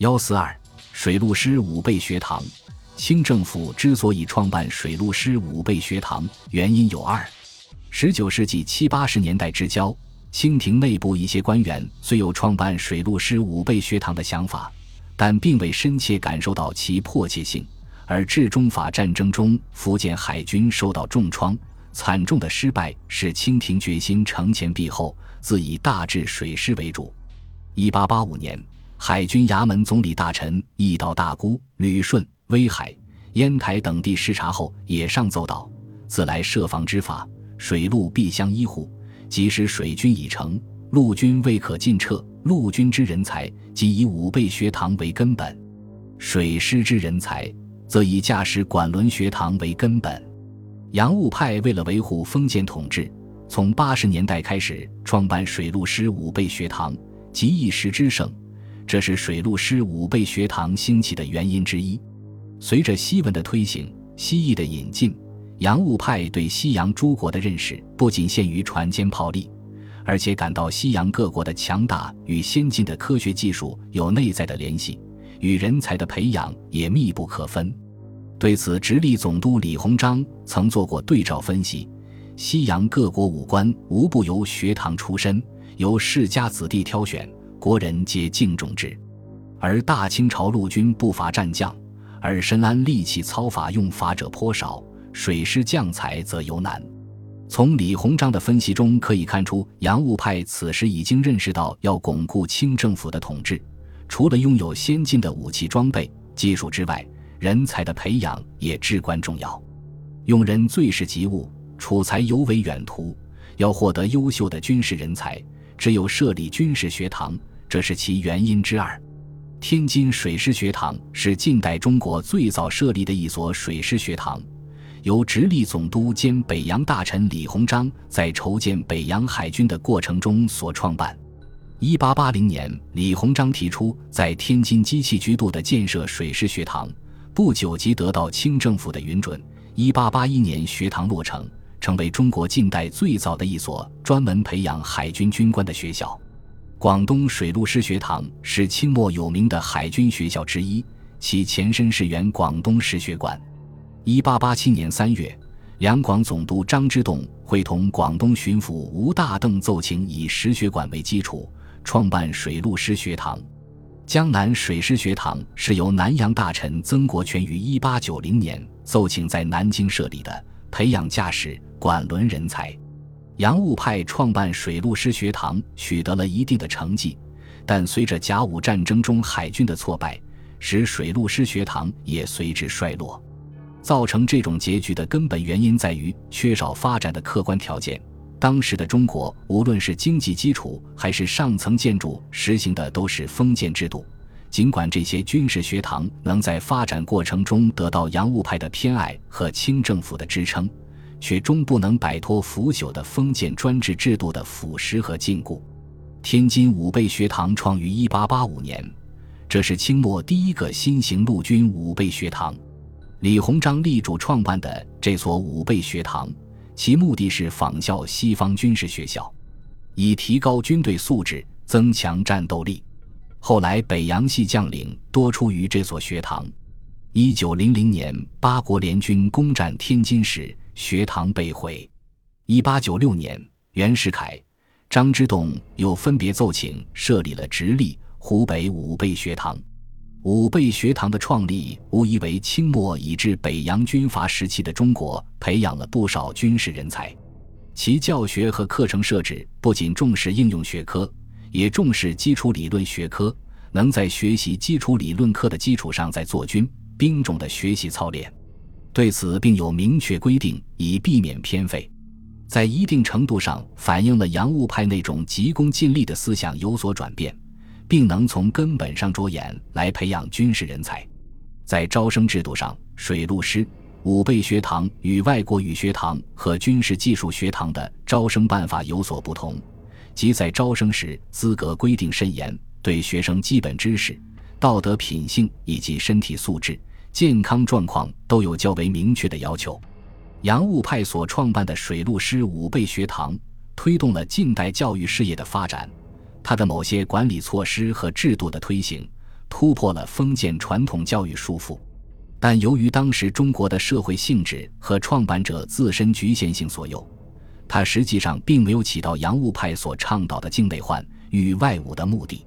幺四二水陆师武备学堂，清政府之所以创办水陆师武备学堂，原因有二：十九世纪七八十年代之交，清廷内部一些官员虽有创办水陆师武备学堂的想法，但并未深切感受到其迫切性。而至中法战争中，福建海军受到重创，惨重的失败使清廷决心承前避后，自以大治水师为主。一八八五年。海军衙门总理大臣亦到大沽、旅顺、威海、烟台等地视察后，也上奏道：“自来设防之法，水陆必相依护。即使水军已成，陆军未可尽撤。陆军之人才，即以武备学堂为根本；水师之人才，则以驾驶管轮学堂为根本。”洋务派为了维护封建统治，从八十年代开始创办水陆师武备学堂，集一时之盛。这是水陆师武备学堂兴起的原因之一。随着西文的推行，西艺的引进，洋务派对西洋诸国的认识不仅限于船坚炮利，而且感到西洋各国的强大与先进的科学技术有内在的联系，与人才的培养也密不可分。对此，直隶总督李鸿章曾做过对照分析：西洋各国武官无不由学堂出身，由世家子弟挑选。国人皆敬重之，而大清朝陆军不乏战将，而深谙利器操法用法者颇少，水师将才则尤难。从李鸿章的分析中可以看出，洋务派此时已经认识到，要巩固清政府的统治，除了拥有先进的武器装备、技术之外，人才的培养也至关重要。用人最是急务，储才尤为远途。要获得优秀的军事人才，只有设立军事学堂。这是其原因之二。天津水师学堂是近代中国最早设立的一所水师学堂，由直隶总督兼北洋大臣李鸿章在筹建北洋海军的过程中所创办。一八八零年，李鸿章提出在天津机器局部的建设水师学堂，不久即得到清政府的允准。一八八一年，学堂落成，成为中国近代最早的一所专门培养海军军官的学校。广东水陆师学堂是清末有名的海军学校之一，其前身是原广东师学馆。一八八七年三月，两广总督张之洞会同广东巡抚吴大邓奏请，以石学馆为基础，创办水陆师学堂。江南水师学堂是由南洋大臣曾国荃于一八九零年奏请在南京设立的，培养驾驶管轮人才。洋务派创办水陆师学堂，取得了一定的成绩，但随着甲午战争中海军的挫败，使水陆师学堂也随之衰落。造成这种结局的根本原因在于缺少发展的客观条件。当时的中国，无论是经济基础还是上层建筑，实行的都是封建制度。尽管这些军事学堂能在发展过程中得到洋务派的偏爱和清政府的支撑。却终不能摆脱腐朽的封建专制制度的腐蚀和禁锢。天津武备学堂创于1885年，这是清末第一个新型陆军武备学堂。李鸿章力主创办的这所武备学堂，其目的是仿效西方军事学校，以提高军队素质，增强战斗力。后来，北洋系将领多出于这所学堂。1900年，八国联军攻占天津时。学堂被毁。一八九六年，袁世凯、张之洞又分别奏请设立了直隶、湖北武备学堂。武备学堂的创立，无疑为清末以至北洋军阀时期的中国培养了不少军事人才。其教学和课程设置不仅重视应用学科，也重视基础理论学科，能在学习基础理论课的基础上，再做军兵种的学习操练。对此，并有明确规定，以避免偏废，在一定程度上反映了洋务派那种急功近利的思想有所转变，并能从根本上着眼来培养军事人才。在招生制度上，水陆师武备学堂与外国语学堂和军事技术学堂的招生办法有所不同，即在招生时资格规定甚严，对学生基本知识、道德品性以及身体素质。健康状况都有较为明确的要求。洋务派所创办的水陆师武备学堂，推动了近代教育事业的发展。它的某些管理措施和制度的推行，突破了封建传统教育束缚。但由于当时中国的社会性质和创办者自身局限性所诱，它实际上并没有起到洋务派所倡导的境内换与外侮的目的。